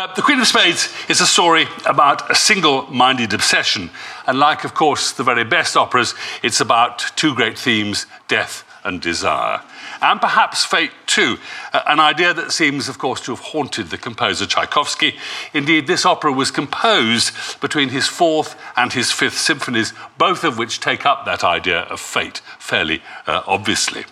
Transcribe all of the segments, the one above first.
Uh, the Queen of Spades is a story about a single minded obsession. And like, of course, the very best operas, it's about two great themes death and desire. And perhaps fate, too, uh, an idea that seems, of course, to have haunted the composer Tchaikovsky. Indeed, this opera was composed between his fourth and his fifth symphonies, both of which take up that idea of fate fairly uh, obviously.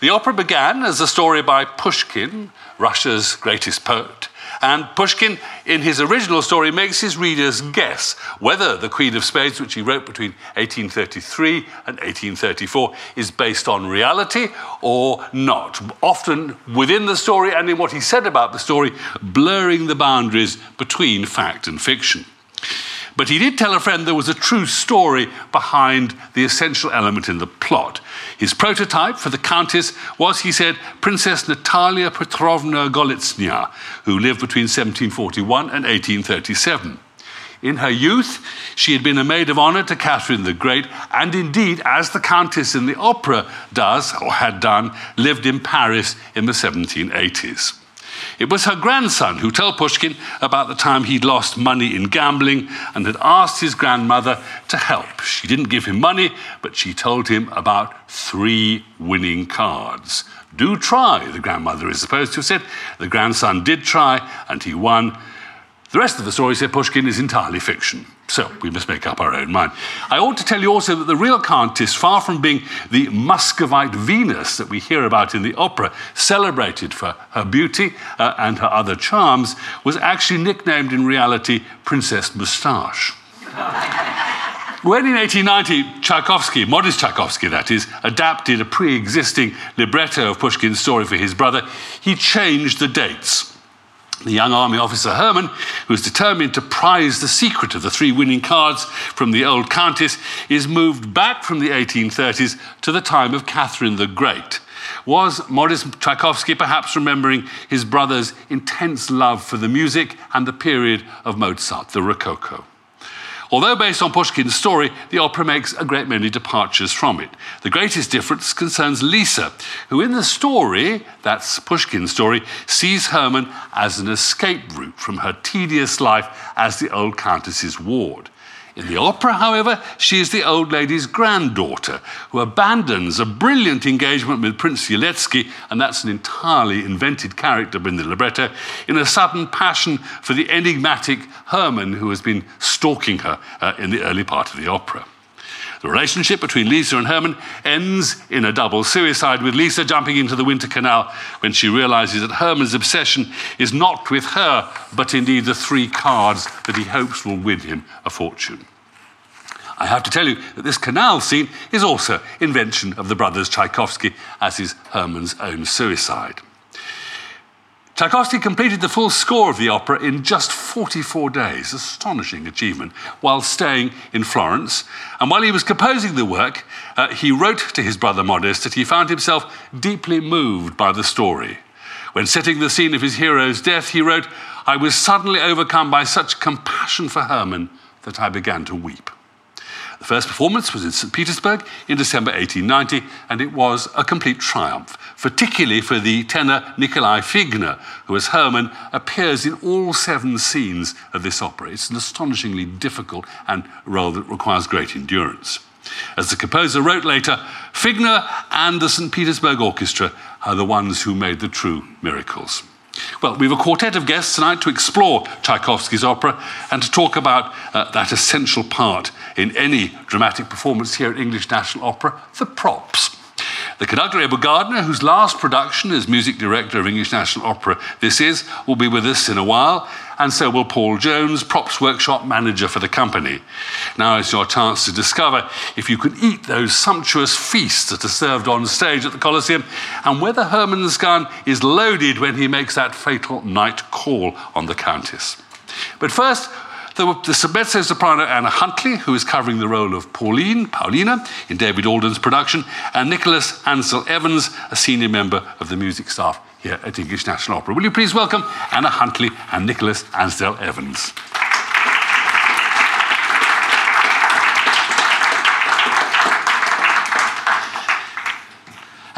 The opera began as a story by Pushkin, Russia's greatest poet. And Pushkin, in his original story, makes his readers mm. guess whether The Queen of Spades, which he wrote between 1833 and 1834, is based on reality or not. Often within the story and in what he said about the story, blurring the boundaries between fact and fiction. But he did tell a friend there was a true story behind the essential element in the plot. His prototype for the Countess was, he said, Princess Natalia Petrovna Golitsyna, who lived between 1741 and 1837. In her youth, she had been a maid of honor to Catherine the Great, and indeed, as the Countess in the opera does, or had done, lived in Paris in the 1780s. It was her grandson who told Pushkin about the time he'd lost money in gambling and had asked his grandmother to help. She didn't give him money, but she told him about three winning cards. Do try, the grandmother is supposed to have said. The grandson did try, and he won. The rest of the story, said Pushkin, is entirely fiction. So we must make up our own mind. I ought to tell you also that the real Countess, far from being the Muscovite Venus that we hear about in the opera, celebrated for her beauty uh, and her other charms, was actually nicknamed in reality Princess Moustache. when in 1890 Tchaikovsky, modest Tchaikovsky that is, adapted a pre existing libretto of Pushkin's story for his brother, he changed the dates. The young army officer Herman, who is determined to prize the secret of the three winning cards from the old countess, is moved back from the 1830s to the time of Catherine the Great. Was Modest Tchaikovsky perhaps remembering his brother's intense love for the music and the period of Mozart, the Rococo? Although based on Pushkin's story, the opera makes a great many departures from it. The greatest difference concerns Lisa, who in the story, that's Pushkin's story, sees Herman as an escape route from her tedious life as the old countess's ward. In the opera, however, she is the old lady's granddaughter who abandons a brilliant engagement with Prince Yeletsky, and that's an entirely invented character in the libretto, in a sudden passion for the enigmatic Herman who has been stalking her uh, in the early part of the opera. The relationship between Lisa and Herman ends in a double suicide, with Lisa jumping into the winter canal when she realizes that Herman's obsession is not with her, but indeed the three cards that he hopes will win him a fortune. I have to tell you that this canal scene is also invention of the brothers Tchaikovsky, as is Herman's own suicide. Tchaikovsky completed the full score of the opera in just 44 days, astonishing achievement, while staying in Florence. And while he was composing the work, uh, he wrote to his brother Modest that he found himself deeply moved by the story. When setting the scene of his hero's death, he wrote, I was suddenly overcome by such compassion for Herman that I began to weep. The first performance was in St. Petersburg in December 1890, and it was a complete triumph, particularly for the tenor Nikolai Figner, who, as Herman appears in all seven scenes of this opera. It's an astonishingly difficult and role that requires great endurance. As the composer wrote later, Figner and the St. Petersburg Orchestra are the ones who made the true miracles. Well, we have a quartet of guests tonight to explore Tchaikovsky's opera and to talk about uh, that essential part in any dramatic performance here at English National Opera the props. The conductor, Edward Gardner, whose last production as music director of English National Opera this is, will be with us in a while, and so will Paul Jones, props workshop manager for the company. Now is your chance to discover if you can eat those sumptuous feasts that are served on stage at the Coliseum, and whether Herman's gun is loaded when he makes that fatal night call on the Countess. But first, the, the soprano Anna Huntley, who is covering the role of Pauline, Paulina, in David Alden's production, and Nicholas Ansdell Evans, a senior member of the music staff here at English National Opera. Will you please welcome Anna Huntley and Nicholas Ansdell Evans?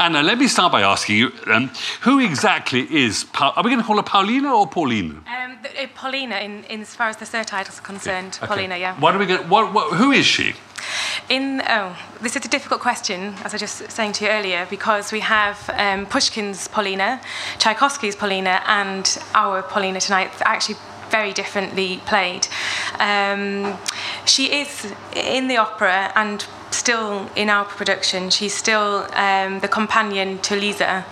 Anna, let me start by asking you um, who exactly is. Pa- are we going to call her Paulina or Paulina? Um, uh, Paulina, in, in as far as the surtitles are concerned, Okay. Paulina, yeah. Why do we get? What, what, who is she? In oh, this is a difficult question, as I was just saying to you earlier, because we have um, Pushkin's Paulina, Tchaikovsky's Paulina, and our Paulina tonight. Actually, very differently played. Um, she is in the opera and still in our production. She's still um, the companion to Lisa,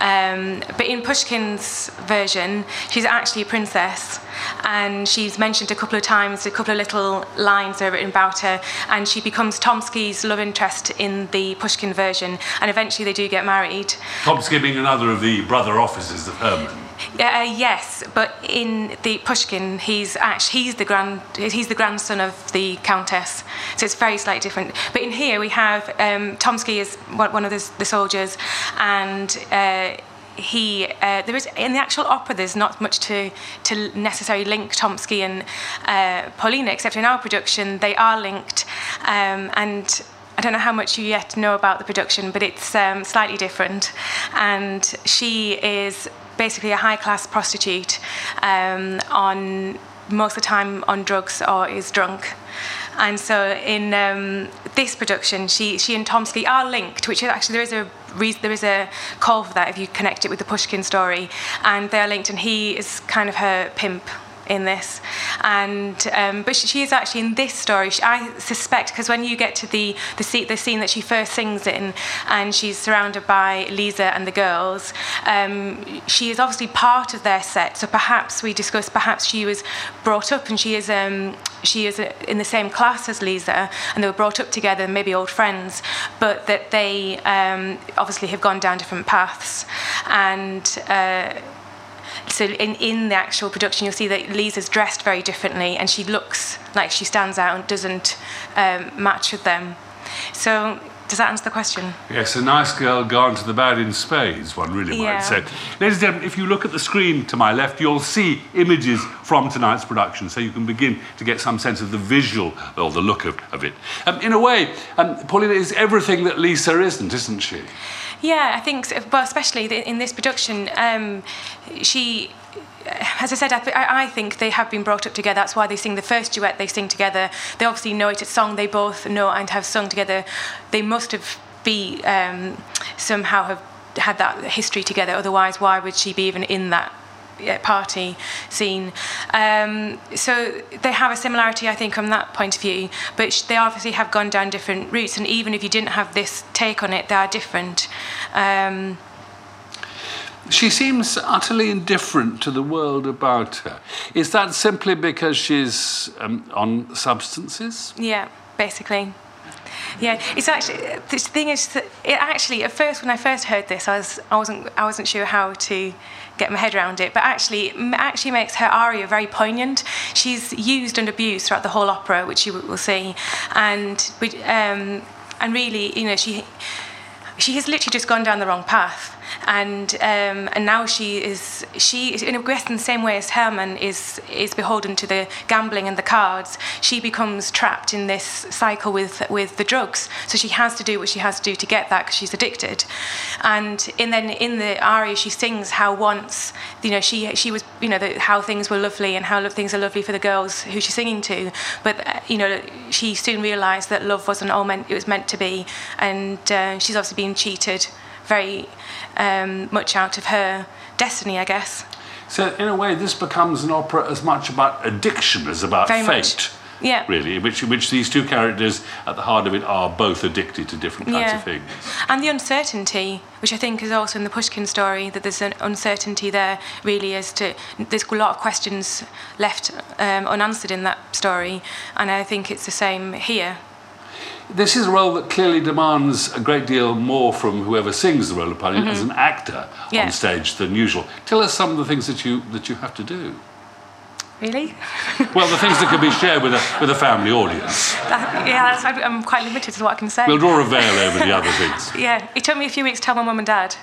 um, but in Pushkin's version, she's actually a princess and she's mentioned a couple of times, a couple of little lines are written about her, and she becomes Tomsky's love interest in the Pushkin version, and eventually they do get married. Tomsky being another of the brother officers of Herman. Uh, yes, but in the Pushkin, he's actually he's the grand he's the grandson of the countess, so it's very slightly different. But in here we have um, Tomsky is one of the, the soldiers, and. Uh, he uh, there is in the actual opera there's not much to to necessarily link Tomsky and uh, Paulina except in our production they are linked um, and I don't know how much you yet know about the production but it's um, slightly different and she is basically a high class prostitute um, on most of the time on drugs or is drunk. And so in um, this production, she, she and Tomsky are linked, which is actually there is a there is a call for that if you connect it with the Pushkin story, and they are linked, and he is kind of her pimp in this, and um, but she, is actually in this story. She, I suspect because when you get to the the scene, the scene that she first sings in, and she's surrounded by Lisa and the girls, um, she is obviously part of their set. So perhaps we discussed perhaps she was brought up and she is um, she is in the same class as Lisa, and they were brought up together, maybe old friends, but that they um, obviously have gone down different paths, and. Uh, so in, in the actual production you'll see that Lisa's dressed very differently and she looks like she stands out and doesn't um, match with them so does that answer the question Yes, a nice girl gone to the bad in spades, one really might Yeah. say. Ladies and gentlemen, if you look at the screen to my left, you'll see images from tonight's production, so you can begin to get some sense of the visual or the look of, of it. Um, in a way, um, Paulina is everything that Lisa isn't, isn't she? Yeah, I think, well, especially in this production, um, she, as I said, I, I think they have been brought up together. That's why they sing the first duet they sing together. They obviously know it. It's a song they both know and have sung together. They must have be um, somehow have had that history together. Otherwise, why would she be even in that? Party scene, um, so they have a similarity, I think, from that point of view. But they obviously have gone down different routes, and even if you didn't have this take on it, they are different. Um, She seems utterly indifferent to the world about her. Is that simply because she's um, on substances? Yeah, basically. Yeah, it's actually the thing is that it actually at first when I first heard this, I was I wasn't I wasn't sure how to get my head around it, but actually actually makes her aria very poignant. She's used and abused throughout the whole opera, which you will see, and um, and really, you know, she she has literally just gone down the wrong path and um, and now she is she in a guess in the same way as Herman is is beholden to the gambling and the cards she becomes trapped in this cycle with with the drugs. So she has to do what she has to do to get that because she's addicted. And in then in the aria she sings how once you know she she was you know the, how things were lovely and how things are lovely for the girls who she's singing to. But uh, you know she soon realized that love wasn't all meant it was meant to be. And uh, she's obviously been cheated very um, much out of her destiny I guess So, in a way, this becomes an opera as much about addiction as about Very fate. much. Yeah. Really, in which, which these two characters at the heart of it are both addicted to different kinds Yeah. of things. And the uncertainty, which I think is also in the Pushkin story, that there's an uncertainty there really as to, there's a lot of questions left um, unanswered in that story. And I think it's the same here. This is a role that clearly demands a great deal more from whoever sings the role of Paulina as an actor Mm-hmm. Yeah. on stage than usual. Tell us some of the things that you that you have to do. Really? Well, the things that can be shared with a with a family audience. That- yeah, I'm quite limited to what I can say. We'll draw a veil over the other things. yeah, it took me a few weeks to tell my mum and dad.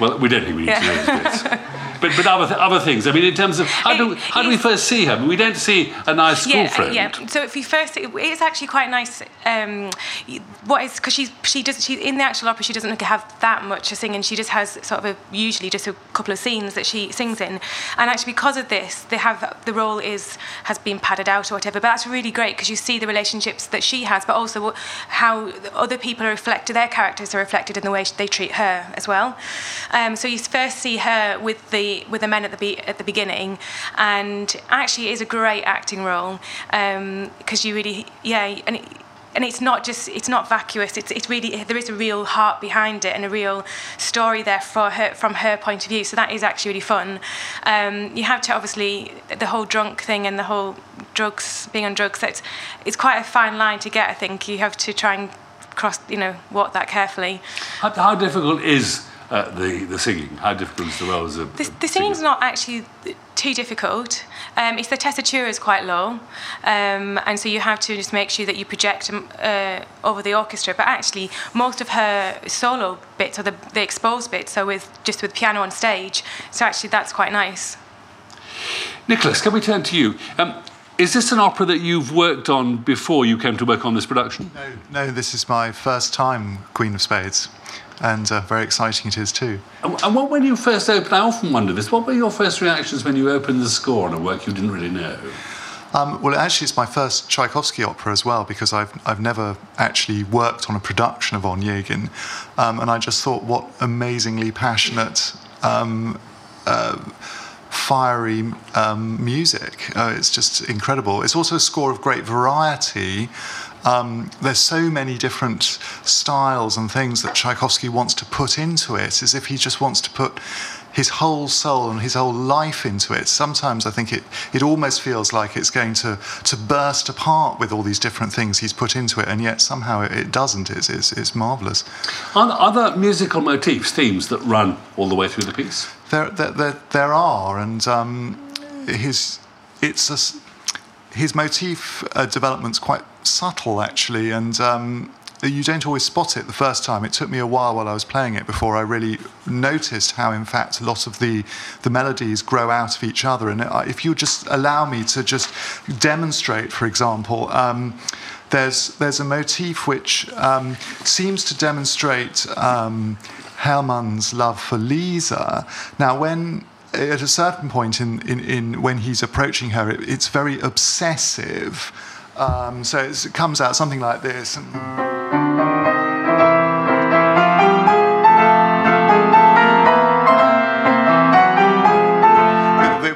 Well, we don't think we need to Yeah. know those bits. but but other, other things. I mean, in terms of how do how do we first see her? I mean, we don't see a nice school yeah, uh, friend. yeah. So if you first, it, it's actually quite nice. Um, what is because she's she does she in the actual opera she doesn't have that much to sing, and she just has sort of a, usually just a couple of scenes that she sings in, and actually because of this, they have the role is has been padded out or whatever. But that's really great because you see the relationships that she has, but also how other people are reflected, their characters are reflected in the way they treat her as well. Um, so you first see her with the with the men at the be- at the beginning, and actually it is a great acting role because um, you really yeah and. It, and it's not just it's not vacuous it's, it's really there is a real heart behind it and a real story there for her from her point of view so that is actually really fun um, you have to obviously the whole drunk thing and the whole drugs being on drugs it's, it's quite a fine line to get i think you have to try and cross you know walk that carefully how, how difficult is uh, the, the singing? How difficult is the role as a The, the singing's not actually too difficult. Um, it's the tessitura is quite low, um, and so you have to just make sure that you project um, uh, over the orchestra. But actually, most of her solo bits or the, the exposed bits are with just with piano on stage. So actually, that's quite nice. Nicholas, can we turn to you? Um, is this an opera that you've worked on before you came to work on this production? No, no. This is my first time Queen of Spades and uh, very exciting it is too. And what, when you first opened, I often wonder this, what were your first reactions when you opened the score on a work you didn't really know? Um, well, actually, it's my first Tchaikovsky opera as well because I've, I've never actually worked on a production of Onegin. Um, and I just thought, what amazingly passionate, um, uh, fiery um, music. Uh, it's just incredible. It's also a score of great variety. Um, there's so many different styles and things that Tchaikovsky wants to put into it, as if he just wants to put his whole soul and his whole life into it. Sometimes I think it, it almost feels like it's going to, to burst apart with all these different things he's put into it, and yet somehow it, it doesn't. It's, it's, it's marvellous. Are there other musical motifs, themes that run all the way through the piece? There, there, there, there are, and um, his, it's a, his motif uh, development's quite subtle actually, and um, you don't always spot it the first time. It took me a while while I was playing it before I really noticed how, in fact, a lot of the, the melodies grow out of each other. And if you just allow me to just demonstrate, for example, um, there's, there's a motif which um, seems to demonstrate um, Hermann's love for Lisa. Now, when at a certain point in, in, in when he's approaching her, it, it's very obsessive um, so it comes out something like this.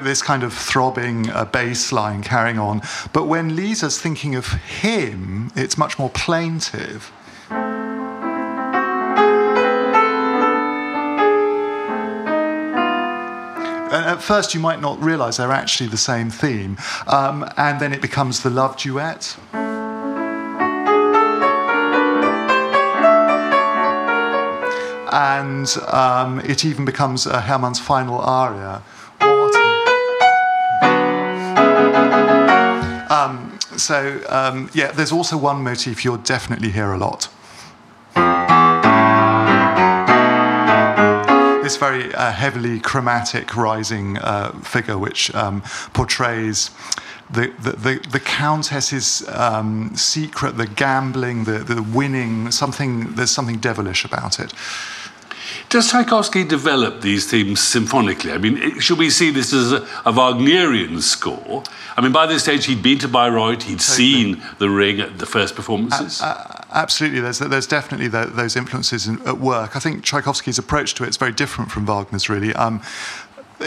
This kind of throbbing uh, bass line carrying on. But when Lisa's thinking of him, it's much more plaintive. At first you might not realize they're actually the same theme. Um, and then it becomes the love duet. And um, it even becomes uh, Hermann's final aria. Um, so, um, yeah, there's also one motif you'll definitely hear a lot. Very uh, heavily chromatic rising uh, figure, which um, portrays the, the, the, the countess's um, secret, the gambling, the, the winning, something, there's something devilish about it. Does Tchaikovsky develop these themes symphonically? I mean, should we see this as a, a Wagnerian score? I mean, by this stage, he'd been to Bayreuth, he'd totally. seen The Ring at the first performances. Uh, uh, absolutely, there's, there's definitely the, those influences in, at work. I think Tchaikovsky's approach to it is very different from Wagner's, really. Um,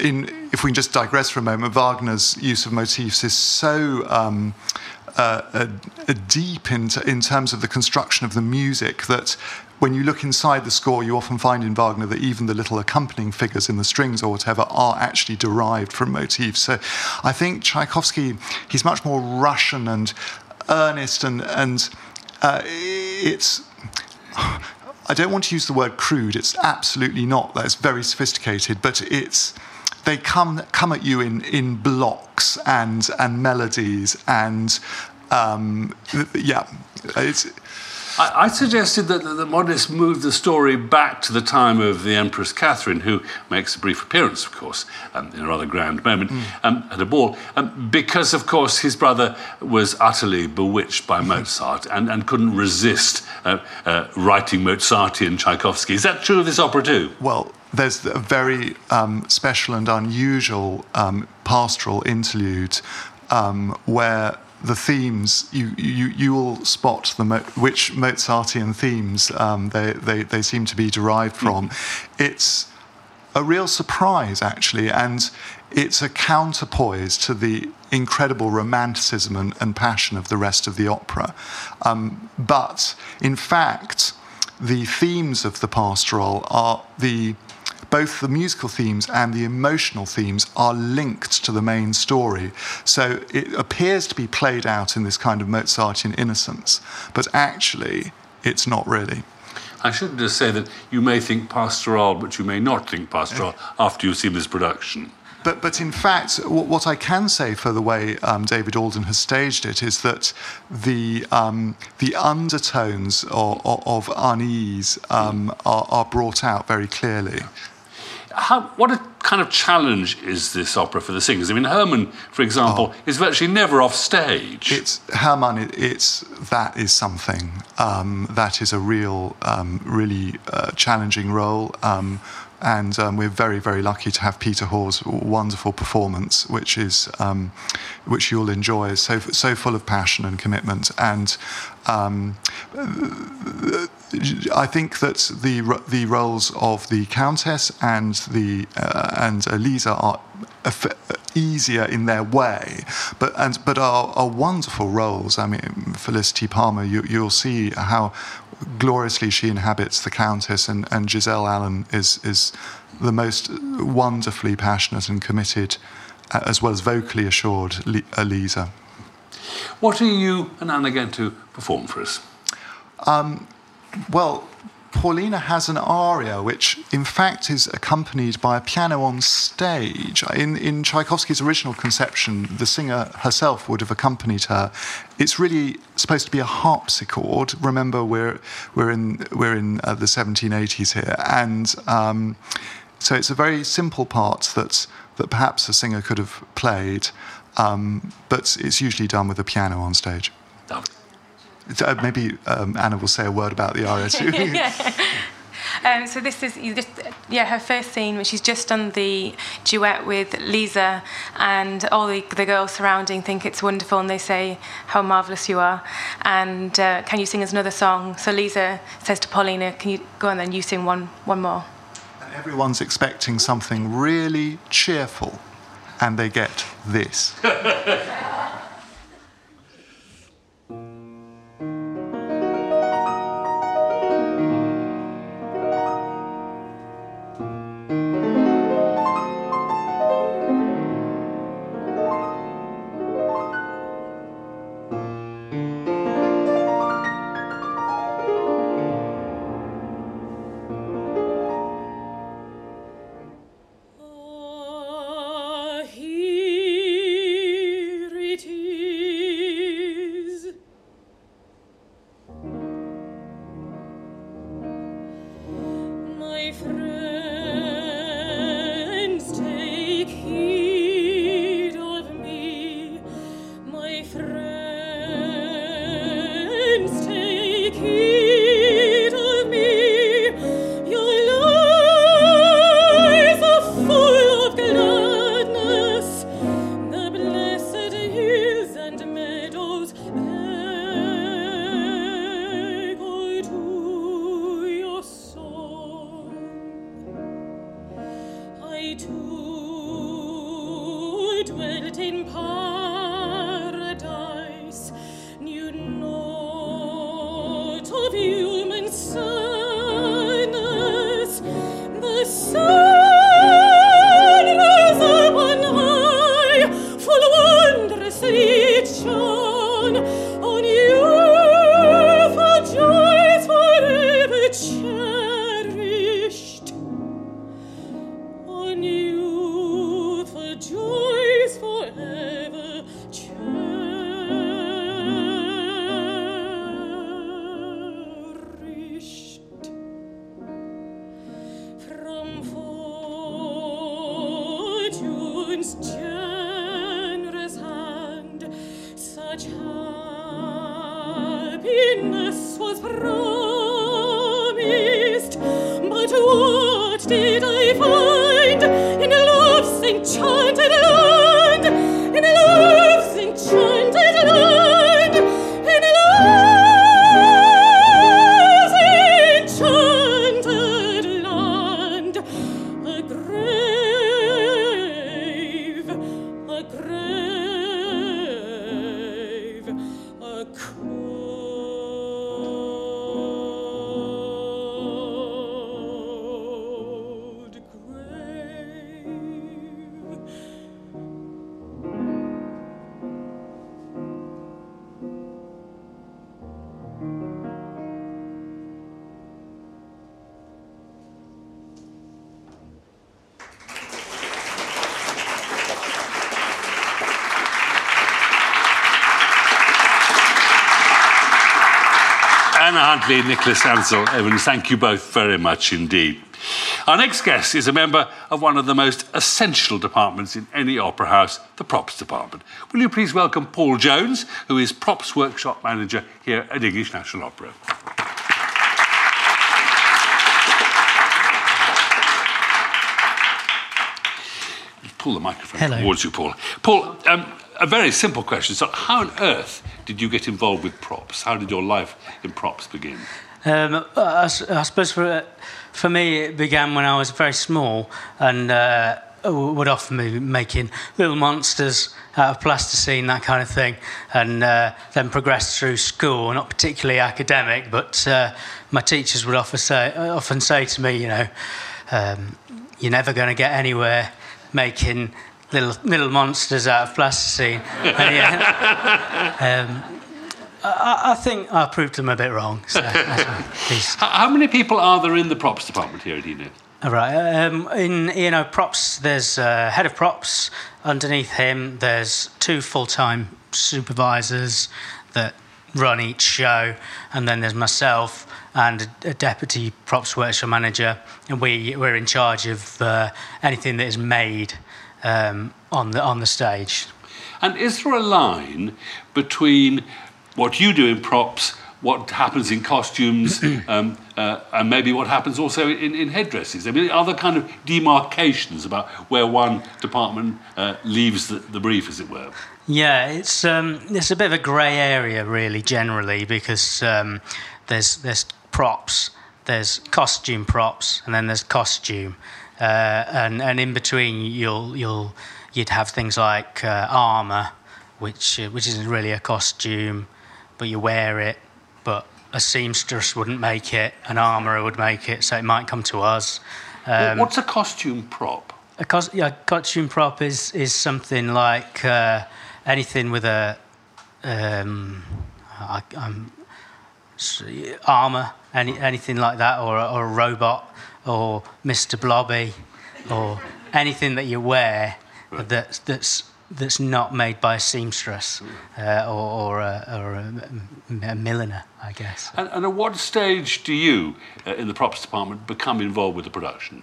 in, if we can just digress for a moment, Wagner's use of motifs is so um, uh, deep in, in terms of the construction of the music that when you look inside the score, you often find in Wagner that even the little accompanying figures in the strings or whatever are actually derived from motifs. So I think Tchaikovsky, he's much more Russian and earnest, and, and uh, it's. I don't want to use the word crude, it's absolutely not. That's very sophisticated, but it's they come come at you in in blocks and and melodies and um, yeah, it's I, I suggested that, that, that Modest moved the story back to the time of the Empress Catherine, who makes a brief appearance, of course, um, in a rather grand moment mm. um, at a ball, um, because, of course, his brother was utterly bewitched by Mozart and, and couldn't resist uh, uh, writing Mozartian Tchaikovsky. Is that true of this opera too? Well, there's a very um, special and unusual um, pastoral interlude um, where the themes you you you will spot the Mo- which Mozartian themes um, they, they they seem to be derived from. It's a real surprise actually, and it's a counterpoise to the incredible romanticism and, and passion of the rest of the opera. Um, but in fact, the themes of the pastoral are the both the musical themes and the emotional themes are linked to the main story. So it appears to be played out in this kind of Mozartian innocence, but actually it's not really. I should just say that you may think pastoral, but you may not think pastoral after you've seen this production. But, but in fact, what I can say for the way um, David Alden has staged it is that the, um, the undertones of, of unease um, are, are brought out very clearly. How, what a kind of challenge is this opera for the singers? I mean, Herman, for example, oh. is virtually never off stage. It's Hermann. It, it's that is something. Um, that is a real, um, really uh, challenging role. Um, and um, we're very, very lucky to have Peter Hoare's wonderful performance, which is um, which you'll enjoy. so so full of passion and commitment, and um, I think that the the roles of the Countess and the uh, and Elisa are easier in their way, but and but are, are wonderful roles. I mean, Felicity Palmer, you, you'll see how gloriously she inhabits the Countess, and, and Giselle Allen is, is the most wonderfully passionate and committed, uh, as well as vocally assured, Elisa. What are you and Anna going to perform for us? Um, well, Paulina has an aria which, in fact, is accompanied by a piano on stage. In, in Tchaikovsky's original conception, the singer herself would have accompanied her. It's really supposed to be a harpsichord. Remember, we're, we're in, we're in uh, the 1780s here. And um, so it's a very simple part that, that perhaps a singer could have played, um, but it's usually done with a piano on stage. Uh, maybe um, Anna will say a word about the aria too. Um, so this is yeah her first scene when she's just done the duet with Lisa and all the, the girls surrounding think it's wonderful and they say how marvelous you are. And uh, can you sing us another song? So Lisa says to Paulina can you go on then? You sing one one more. And everyone's expecting something really cheerful and they get this Jesus. Huntley, Nicholas Ansdell, Evans, thank you both very much indeed. Our next guest is a member of one of the most essential departments in any opera house, the props department. Will you please welcome Paul Jones, who is props workshop manager here at English National Opera. Pull the microphone Hello. towards you, Paul. Paul, um, a very simple question. So, how on earth did you get involved with props? How did your life in props begin? Um, I, I suppose for, for me, it began when I was very small and uh, would often be making little monsters out of plasticine, that kind of thing, and uh, then progressed through school, not particularly academic, but uh, my teachers would often say, often say to me, you know, um, you're never going to get anywhere making little little monsters out of plasticine. And, yeah, um, I, I think I proved them a bit wrong. So. How, many people are there in the props department here at ENO? All right. Um, in you know props, there's a head of props. Underneath him, there's two full-time supervisors that run each show, and then there's myself and a, a deputy props workshop manager, and we we're in charge of uh, anything that is made um, on the on the stage. And is there a line between what you do in props, what happens in costumes, um, uh, and maybe what happens also in, in headdresses? I mean, are there kind of demarcations about where one department uh, leaves the, the brief, as it were? Yeah, it's um, it's a bit of a grey area, really, generally, because um, there's there's props, there's costume props, and then there's costume, uh, and and in between you'll you'll you'd have things like uh, armor, which uh, which isn't really a costume, but you wear it, but a seamstress wouldn't make it, an armourer would make it, so it might come to us. Um, What's a costume prop? a cos- yeah, costume prop is is something like uh, anything with a um, I, armor, any, anything like that, or, or a robot, or Mr. Blobby, or anything that you wear that's that's that's not made by a seamstress uh, or, or, a, or a, a milliner, I guess. And, and at what stage do you, uh, in the props department, become involved with the production?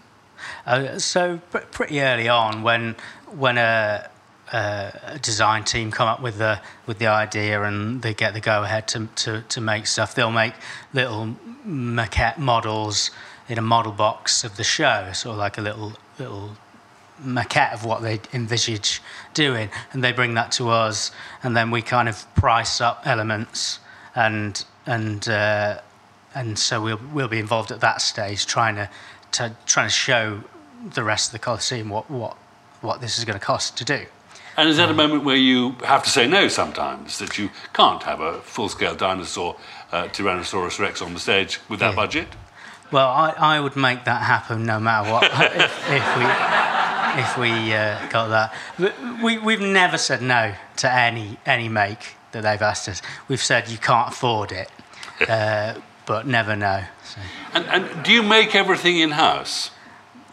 Uh, so pr- pretty early on, when when a, a, a design team come up with the with the idea and they get the go ahead to, to to make stuff, they'll make little maquette models in a model box of the show, sort of like a little little maquette of what they envisage doing, and they bring that to us, and then we kind of price up elements, and and uh, and so we'll we'll be involved at that stage, trying to, to trying to show the rest of the Coliseum what what what this is going to cost to do. And is that a moment where you have to say no sometimes, that you can't have a full scale dinosaur, uh, Tyrannosaurus Rex on the stage with that Yeah. budget? Well, I, I would make that happen no matter what if, if we if we uh, got that. But we we've never said no to any any make that they've asked us. We've said you can't afford it, uh, but never no. So. And, and do you make everything in house?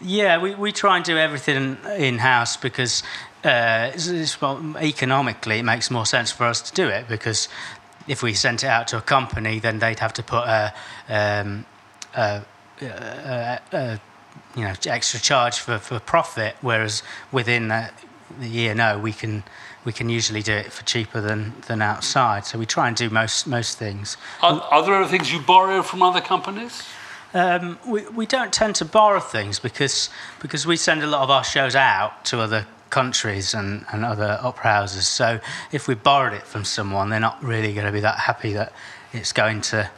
Yeah, we, we try and do everything in house because uh, it's, it's, well, economically it makes more sense for us to do it because if we sent it out to a company, then they'd have to put a, um, you know extra charge for, for profit, whereas within the, the ENO we can we can usually do it for cheaper than, than outside. So we try and do most most things. Are, are there other things you borrow from other companies? Um, we, we don't tend to borrow things because because we send a lot of our shows out to other countries and, and other opera houses. So if we borrowed it from someone, they're not really going to be that happy that it's going to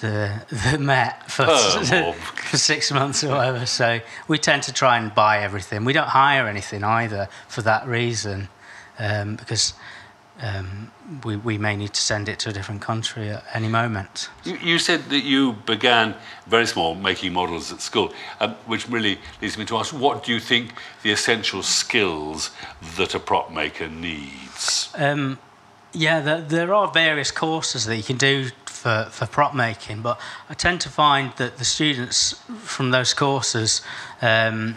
the the Met for, for six months or whatever. So we tend to try and buy everything. We don't hire anything either for that reason, um, because um, we we may need to send it to a different country at any moment. You, you said that you began very small, making models at school, um, which really leads me to ask what do you think the essential skills that a prop maker needs? Um, yeah, there, there are various courses that you can do for, for prop making, but I tend to find that the students from those courses, um,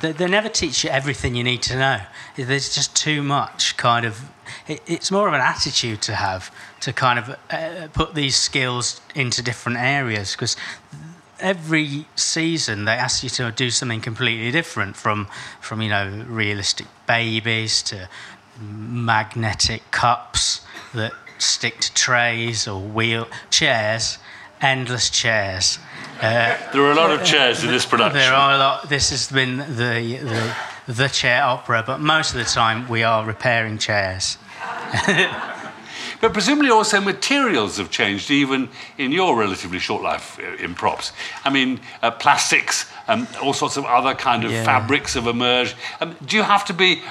they, they never teach you everything you need to know. There's just too much kind of. It, it's more of an attitude to have to kind of uh, put these skills into different areas because every season they ask you to do something completely different from from you know realistic babies to magnetic cups that stick to trays or wheel chairs endless chairs uh, There are a lot of chairs in this production. there are a lot this has been the, the the chair opera but most of the time we are repairing chairs But presumably also materials have changed even in your relatively short life uh, in props. I mean, uh, plastics and all sorts of other kind of Yeah. fabrics have emerged. Um, do you have to be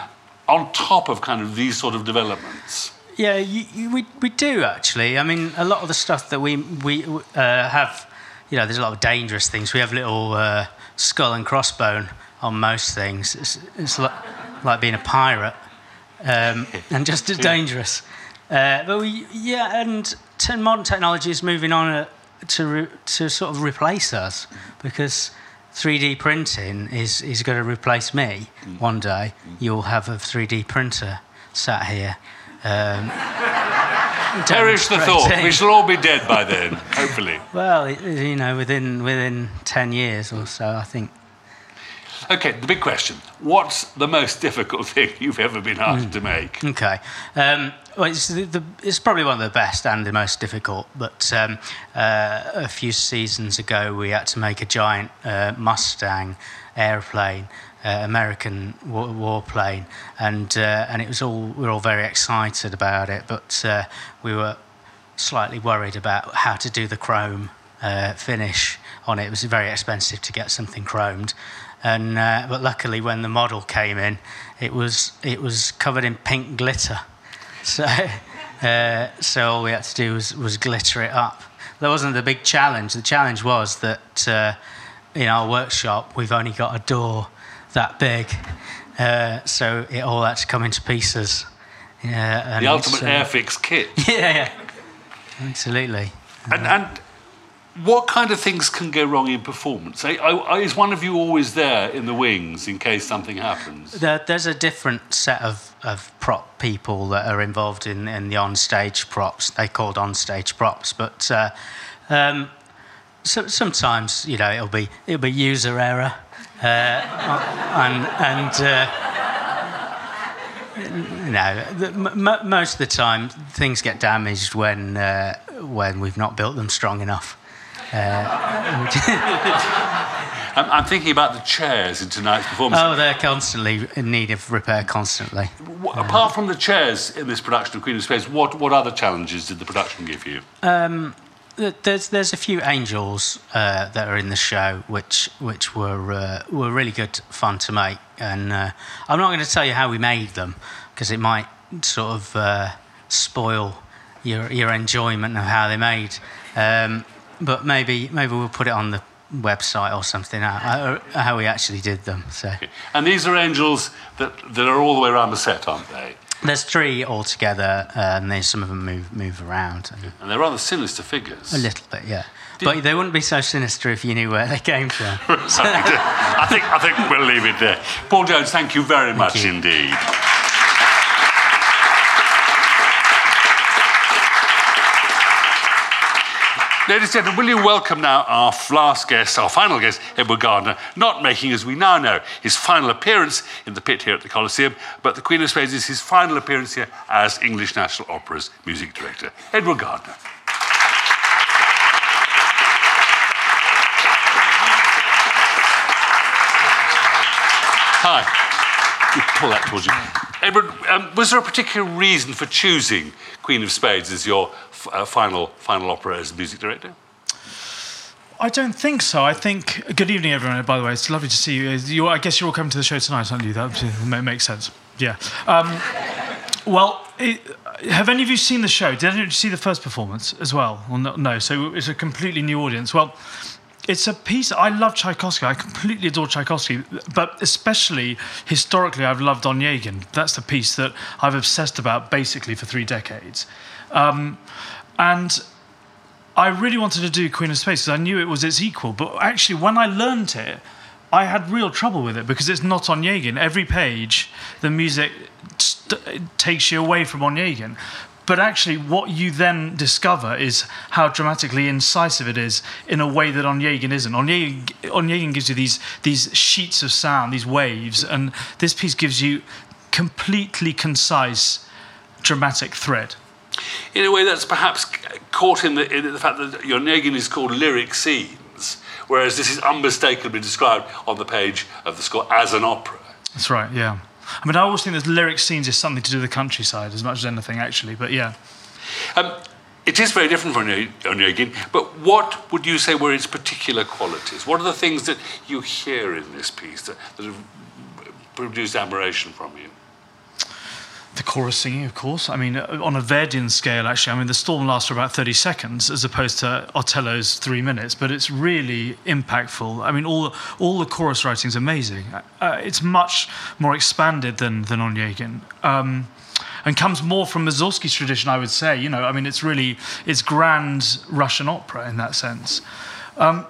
on top of kind of these sort of developments? Yeah, you, you, we, we do actually. I mean, a lot of the stuff that we we uh, have, you know, there's a lot of dangerous things. We have little uh, skull and crossbone on most things. It's, it's like, like being a pirate, um, and just as dangerous. Uh, but we, yeah, and modern technology is moving on uh, to re- to sort of replace us because. 3D printing is, is going to replace me one day. You'll have a 3D printer sat here. Um, Perish the thought. demonstrating. We shall all be dead by then, hopefully. Well, you know, within within ten years or so, I think. Okay, the big question. What's the most difficult thing you've ever been asked to make? Okay, um, well, it's, the, the, it's probably one of the best and the most difficult. But um, uh, a few seasons ago, we had to make a giant uh, Mustang airplane, uh, American war, warplane, and uh, and it was all we were all very excited about it, but uh, we were slightly worried about how to do the chrome uh, finish on it. It was very expensive to get something chromed, and uh, but luckily when the model came in, it was it was covered in pink glitter. So uh, so all we had to do was, was glitter it up. That wasn't the big challenge. The challenge was that in our workshop we've only got a door that big, uh, so it all had to come into pieces. Yeah, and The ultimate uh, airfix kit. yeah, yeah. Absolutely. And, and what kind of things can go wrong in performance? I- I- Is one of you always there in the wings in case something happens? There, there's a different set of, of prop people that are involved in, in the on-stage props. They called on-stage props, but uh, um, so, sometimes you know it'll be it'll be user error, uh, and and. Uh, no, the, m- most of the time things get damaged when uh, when we've not built them strong enough. I'm, I'm thinking about the chairs in tonight's performance. Oh, they're constantly in need of repair constantly. Apart from the chairs in this production of Queen of Spades, what, what other challenges did the production give you? Th- There's there's a few angels uh, that are in the show which which were uh, were really good fun to make, and uh, I'm not going to tell you how we made them because it might sort of uh, spoil your your enjoyment of how they made. Um, but maybe maybe we'll put it on the website or something how, how we actually did them. So And these are angels that, that are all the way around the set, aren't they? There's three altogether, uh, and then some of them move move around. And And they're rather sinister figures. a little bit, yeah. But they wouldn't be so sinister if you knew where they came from. I think I think we'll leave it there. Paul Jones, thank you very much you. indeed. Ladies and gentlemen, will you welcome now our last guest, our final guest, Edward Gardner, not making, as we now know, his final appearance in the pit here at the Coliseum, but the Queen of Spades is his final appearance here as English National Opera's music director. Edward Gardner. Hi. Pull that towards you. Edward, um, was there a particular reason for choosing Queen of Spades as your f- uh, final, final opera as music director? I don't think so. I think. Good evening, everyone. By the way, it's lovely to see you. you I guess you're all coming to the show tonight, aren't you? That makes sense. Yeah. Um, well, it, have any of you seen the show? Did any of you see the first performance as well? No, no. So it's a completely new audience. Well, it's a piece. I love Tchaikovsky. I completely adore Tchaikovsky, but especially historically, I've loved Onegin. That's the piece that I've obsessed about basically for three decades. Um, and I really wanted to do Queen of Spades because I knew it was its equal. But actually, when I learned it, I had real trouble with it because it's not Onegin. Every page, the music takes you away from Onegin. But actually, what you then discover is how dramatically incisive it is in a way that Onegin isn't. Onegin, Onegin gives you these, these sheets of sound, these waves, and this piece gives you completely concise, dramatic thread. In a way, that's perhaps caught in the, in the fact that Onegin is called lyric scenes, whereas this is unmistakably described on the page of the score as an opera. That's right, yeah. I mean, I always think that lyric scenes is something to do with the countryside as much as anything, actually, but yeah. Um, it is very different from Onegin, but what would you say were its particular qualities? What are the things that you hear in this piece that, that have produced admiration from you? The chorus singing, of course. I mean, uh, on a Verdian scale, actually, I mean, the storm lasts for about 30 seconds as opposed to Otello's three minutes, but it's really impactful. I mean, all, all the chorus writing is amazing. Uh, it's much more expanded than, than Onegin. Um, and comes more from Mussorgsky's tradition, I would say. You know, I mean, it's really, it's grand Russian opera in that sense. Um,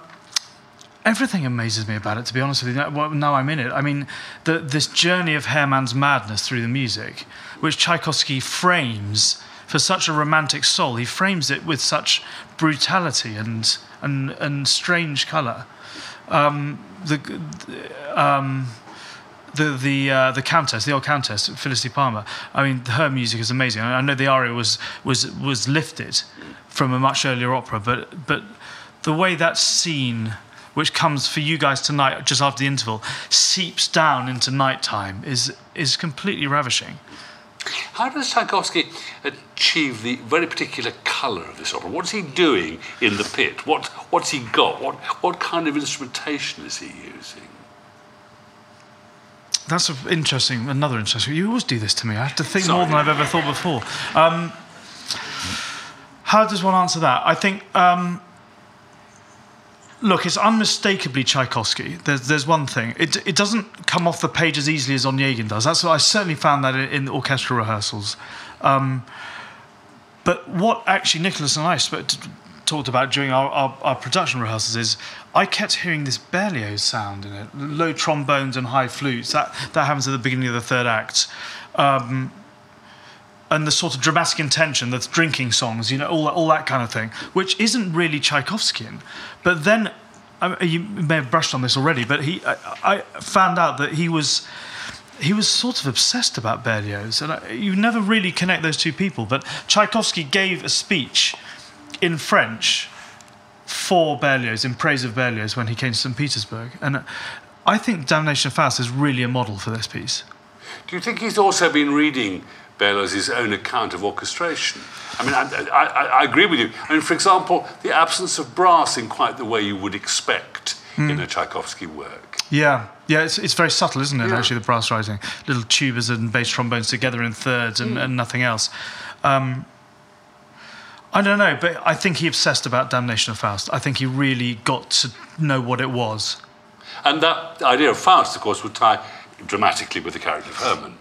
everything amazes me about it, to be honest with you. Now I'm in it. I mean, the, this journey of Hermann's madness through the music, which Tchaikovsky frames for such a romantic soul, he frames it with such brutality and and, and strange colour. Um, the um, the the uh, the countess, the old countess, Felicity Palmer. I mean, her music is amazing. I know the aria was was was lifted from a much earlier opera, but but the way that scene which comes for you guys tonight just after the interval, seeps down into nighttime is, is completely ravishing. How does Tchaikovsky achieve the very particular colour of this opera? What's he doing in the pit? What, what's he got? What, what kind of instrumentation is he using? That's interesting. Another interesting. You always do this to me. I have to think Sorry. more than I've ever thought before. Um, how does one answer that? I think um, Look, it's unmistakably Tchaikovsky. There's, there's one thing. It, it doesn't come off the page as easily as Onegin does. That's I certainly found that in, in orchestral rehearsals. Um, but what actually Nicholas and I spoke, talked about during our, our, our, production rehearsals is I kept hearing this Berlioz sound in it, low trombones and high flutes. That, that happens at the beginning of the third act. Um, and the sort of dramatic intention, the drinking songs, you know, all that, all that kind of thing, which isn't really Tchaikovskyan. But then, I, you may have brushed on this already, but he, I, I found out that he was he was sort of obsessed about Berlioz, and I, you never really connect those two people. But Tchaikovsky gave a speech in French for Berlioz, in praise of Berlioz, when he came to St. Petersburg, and I think Damnation of Faust is really a model for this piece. Do you think he's also been reading Berlioz's own account of orchestration. I mean, I, I, I, agree with you. I mean, for example, the absence of brass in quite the way you would expect mm. in a Tchaikovsky work. Yeah, yeah, it's, it's very subtle, isn't it, yeah. actually, the brass writing? Little tubas and bass trombones together in thirds and, mm. and nothing else. Um, I don't know, but I think he obsessed about Damnation of Faust. I think he really got to know what it was. And that idea of Faust, of course, would tie dramatically with the character of Hermann.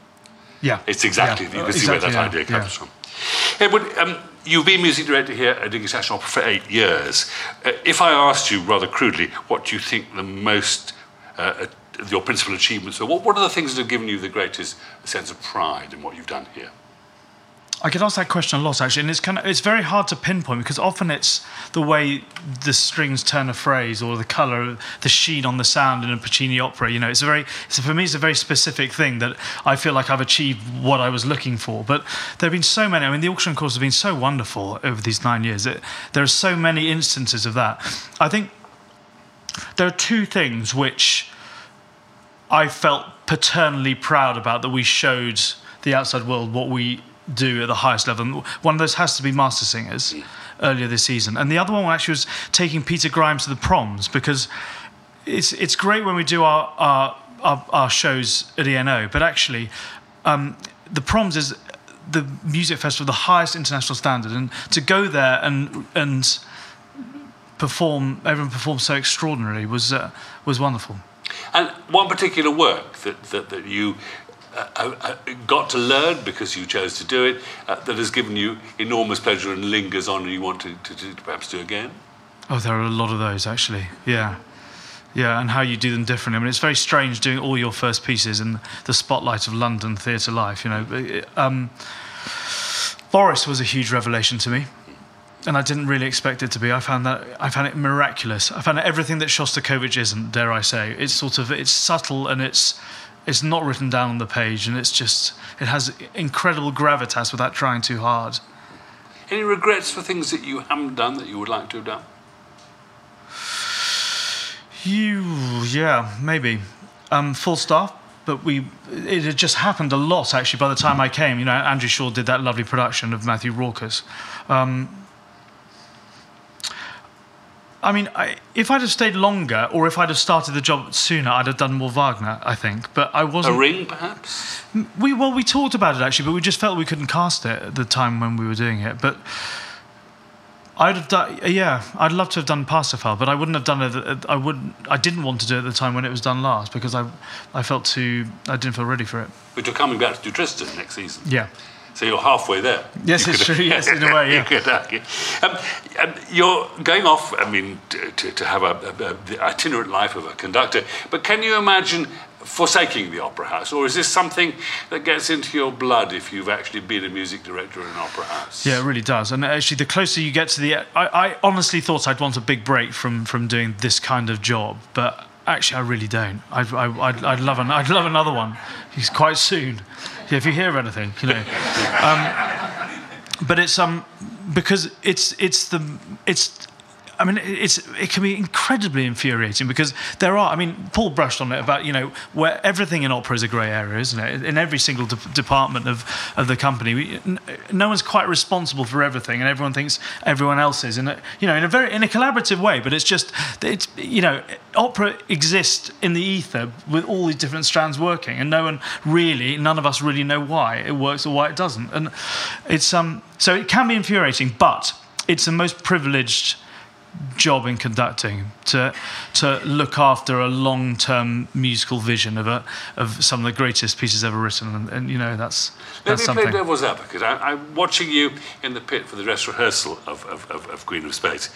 Yeah. It's exactly, yeah. you can see where that yeah. idea comes from. Edward, um, you've been music director here at English National Opera for eight years. Uh, if I asked you rather crudely, what do you think the most, uh, uh, your principal achievements are, what, what are the things that have given you the greatest sense of pride in what you've done here? I get asked that question a lot actually, and it's kind of it's very hard to pinpoint because often it's the way the strings turn a phrase or the color, the sheen on the sound in a Puccini opera. You know, it's a very it's, for me it's a very specific thing that I feel like I've achieved what I was looking for. But there have been so many. I mean, the auction course has been so wonderful over these nine years. It, there are so many instances of that. I think there are two things which I felt paternally proud about that we showed the outside world what we do at the highest level. One of those has to be Master Singers earlier this season, and the other one actually was taking Peter Grimes to the proms because it's it's great when we do our our, our, our shows at ENO, but actually um, the proms is the music festival of the highest international standard, and to go there and and perform, everyone performed so extraordinarily was uh, was wonderful. And one particular work that, that, that you uh, uh, got to learn because you chose to do it uh, that has given you enormous pleasure and lingers on and you want to, to, to perhaps do again? Oh, there are a lot of those actually. Yeah. Yeah, and how you do them differently. I mean, it's very strange doing all your first pieces in the spotlight of London theatre life. You know, um, Boris was a huge revelation to me, and I didn't really expect it to be. I found that I found it miraculous. I found everything that Shostakovich isn't. Dare I say? It's sort of it's subtle and it's it's not written down on the page, and it's just it has incredible gravitas without trying too hard. Any regrets for things that you haven't done that you would like to have done? You, yeah, maybe. Um, Falstaff, but we it had just happened a lot actually. By the time I came, you know, Andrew Shaw did that lovely production of Matthew Rourke's. Um, I mean, I, if I'd have stayed longer, or if I'd have started the job sooner, I'd have done more Wagner. I think, but I wasn't. A ring, perhaps. We well, we talked about it actually, but we just felt we couldn't cast it at the time when we were doing it. But I'd have done, yeah, I'd love to have done Parsifal, but I wouldn't have done it. I wouldn't. I didn't want to do it at the time when it was done last because I, I felt too. I didn't feel ready for it. But you're coming back to do Tristan next season. Yeah. So you're halfway there. Yes, You it's could- true. Yes, in a way, yeah. you could argue. Um, um, you're going off, I mean, to, to, have a, a, a, the itinerant life of a conductor, but can you imagine forsaking the opera house, or is this something that gets into your blood if you've actually been a music director in an opera house? Yeah, it really does. And actually, the closer you get to the, I, I honestly thought I'd want a big break from from doing this kind of job, but actually, I really don't. I, I, I'd, I'd love an, I'd love another one. He's quite soon. If you hear anything, you know. Um, but it's um because it's it's the it's. I mean, it's it can be incredibly infuriating because there are. I mean, Paul brushed on it about you know where everything in opera is a grey area, isn't it? In every single de- department of of the company, we, no one's quite responsible for everything, and everyone thinks everyone else is. In a, you know, in a very in a collaborative way, but it's just it's you know, opera exists in the ether with all these different strands working, and no one really, none of us really know why it works or why it doesn't, and it's um so it can be infuriating, but it's the most privileged job in conducting to to look after a long term musical vision of a of some of the greatest pieces ever written, and, and you know that's Let that's me something. play devil's advocate. I, I'm watching you in the pit for the dress rehearsal of, of, of, of Queen of Spades.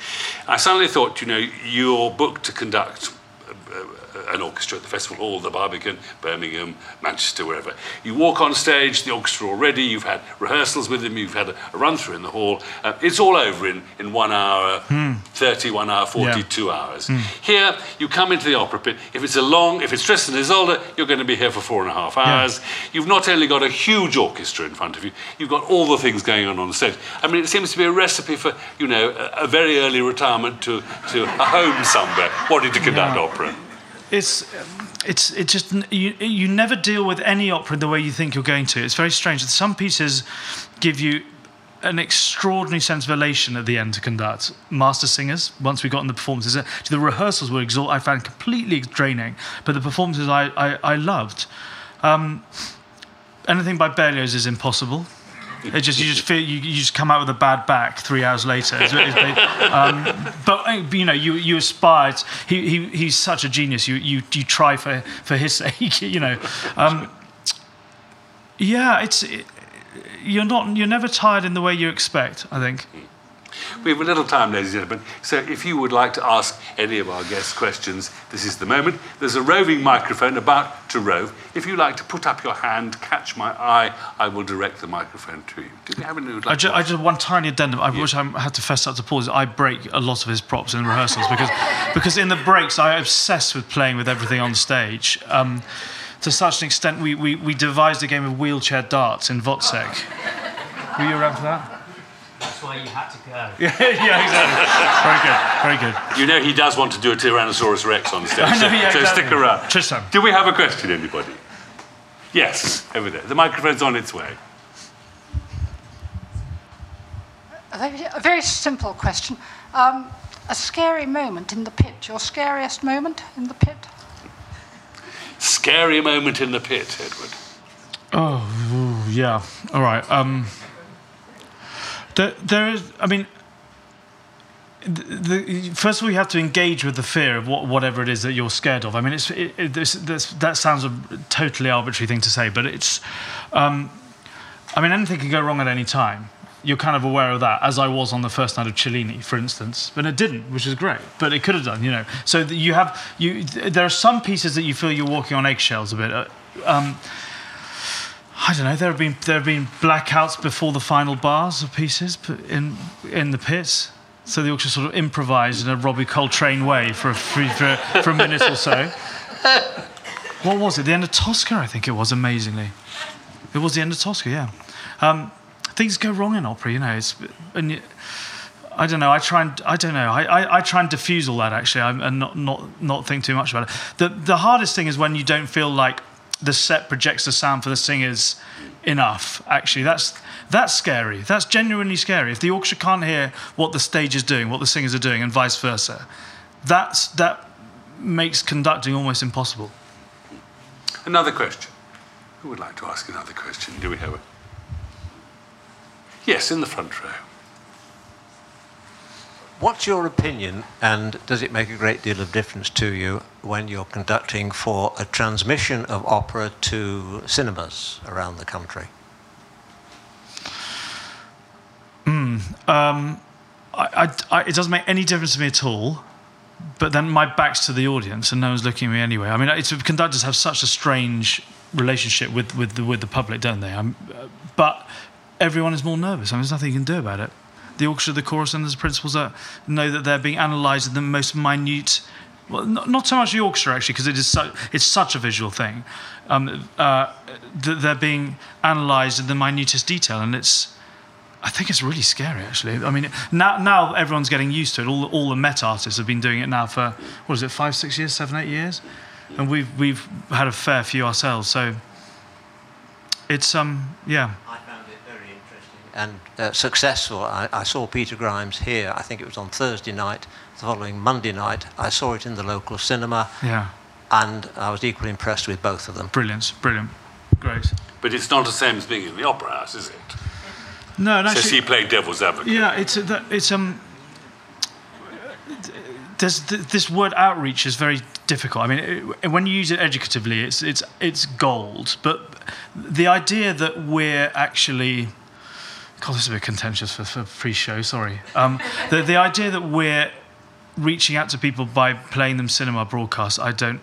I suddenly thought, you know, you're booked to conduct uh, uh, an orchestra at the Festival Hall, the Barbican, Birmingham, Manchester, wherever. You walk on stage, the orchestra already, you've had rehearsals with them, you've had a, a run through in the hall. Uh, it's all over in, in one hour, 30, one hour, 42 hours. Here, you come into the opera pit. If it's a long, if it's Tristan and Isolde, you're going to be here for four and a half hours. You've not only got a huge orchestra in front of you, you've got all the things going on on the stage. I mean, it seems to be a recipe for, you know, a, a very early retirement to, to a home somewhere, wanting to conduct opera. It's it's it just you you never deal with any opera the way you think you're going to. It's very strange. Some pieces give you an extraordinary sense of elation at the end to conduct. Master singers, once we got in the performances, uh, the rehearsals were exhaust. I found completely draining, but the performances I I, I loved. Um, anything by Berlioz is impossible. It just you just feel you, you just come out with a bad back three hours later. Um, but uh, you know you you aspire. to- He, he he's such a genius. You you you try for for his sake. You know. Um, yeah, it's it, you're not you're never tired in the way you expect. I think. We have a little time, ladies and gentlemen. So if you would like to ask any of our guests questions, this is the moment. There's a roving microphone about to rove. If you like to put up your hand, catch my eye, I will direct the microphone to you. Do we have anyone who'd like I just, I just one tiny addendum, I, wish I had to fess up to Paul. Is I break a lot of his props in rehearsals because, because in the breaks I obsess with playing with everything on stage. Um, to such an extent, we, we, we devised a game of wheelchair darts in Wozzeck. Were you around for that? That's why you had to go. yeah, exactly. Very good, very good. You know he does want to do a Tyrannosaurus Rex on stage, so, yeah, so exactly. stick around. Tristan. Do we have a question, anybody? Yes, over there. The microphone's on its way. A very, simple question. Um, a scary moment in the pit. Your scariest moment in the pit? Scary moment in the pit, Edward. Oh, yeah. All right. Um, there, there is. I mean, the, the, first of all, you have to engage with the fear of what, whatever it is that you're scared of. I mean, it's, it, it, this, this, that sounds a totally arbitrary thing to say, but it's. Um, I mean, anything can go wrong at any time. You're kind of aware of that, as I was on the first night of Cellini, for instance, but it didn't, which is great. But it could have done, you know. So you have you. There are some pieces that you feel you're walking on eggshells a bit. Uh, Um, I don't know. There have been there have been blackouts before the final bars of pieces in in the pits. So the orchestra sort of improvised in a Robbie Coltrane way for a, for, for, for a minute or so. What was it? The end of Tosca, I think it was. Amazingly, it was the end of Tosca. Yeah. Um, things go wrong in opera, you know. It's, and you, I don't know. I try and I don't know. I, I, I try and diffuse all that actually, I'm, and not not not think too much about it. The the hardest thing is when you don't feel like the set projects the sound for the singers enough. Actually, that's that's scary. That's genuinely scary. If the orchestra can't hear what the stage is doing, what the singers are doing, and vice versa, that's that makes conducting almost impossible. Another question. Who would like to ask another question? Do we have a. Yes, in the front row. What's your opinion, and does it make a great deal of difference to you when you're conducting for a transmission of opera to cinemas around the country? I, I, I, it doesn't make any difference to me at all. But then my back's to the audience, and no one's looking at me anyway. I mean, conductors have such a strange relationship with with the, with the public, don't they? Uh, but everyone is more nervous. I mean, there's nothing you can do about it. The orchestra, the chorus, and the principals know that they're being analysed in the most minute. Well, not, not so much the orchestra actually, because it is so, it's such a visual thing. Um, uh, they're being analysed in the minutest detail, and it's I think it's really scary, actually. I mean, now, now everyone's getting used to it. All, all the Met artists have been doing it now for, what is it, five, six years, seven, eight years? And we've, we've had a fair few ourselves. So it's, um, yeah. I found it very interesting and uh, successful. I, I saw Peter Grimes here, I think it was on Thursday night. The following Monday night, I saw it in the local cinema, Yeah. and I was equally impressed with both of them. Brilliant, brilliant. Great. But it's not the same as being in the opera house, is it? No, and Says actually, he played devil's advocate. Yeah, it's a, it's um. There's th- this word outreach is very difficult. I mean, it, when you use it educatively, it's it's it's gold. But the idea that we're actually God, this is a bit contentious for, for pre-show. Sorry. Um, the the idea that we're reaching out to people by playing them cinema broadcasts, I don't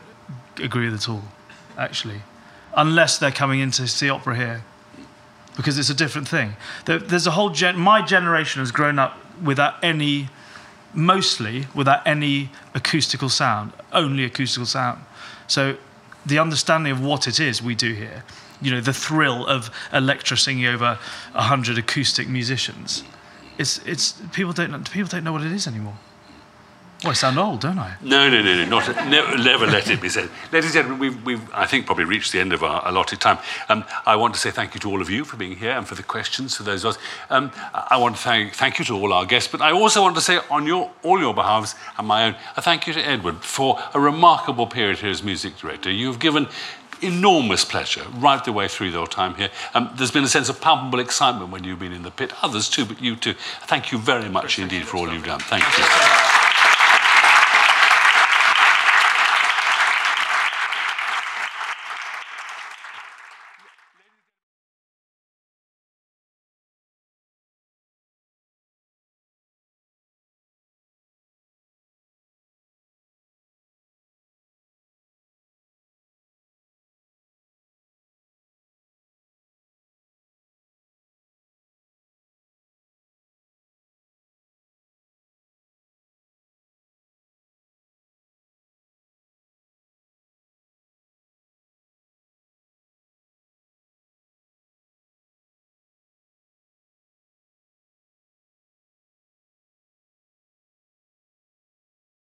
agree with at all. Actually, unless they're coming in to see opera here because it's a different thing. There, there's a whole gen- my generation has grown up without any, mostly without any acoustical sound, only acoustical sound. So the understanding of what it is we do here, you know, the thrill of Electra singing over a hundred acoustic musicians, it's it's people don't people don't know what it is anymore. Well, I sound old, don't I? No, no, no, no, not never, never let it be said. Ladies and gentlemen, we've, we've, I think, probably reached the end of our allotted time. Um, I want to say thank you to all of you for being here and for the questions to those of us. Um, I want to thank, thank you to all our guests, but I also want to say on your, all your behalves and my own, a thank you to Edward for a remarkable period here as music director. You've given enormous pleasure right the way through your time here. Um, there's been a sense of palpable excitement when you've been in the pit, others too, but you too. Thank you very much indeed for all you've done. Thank you.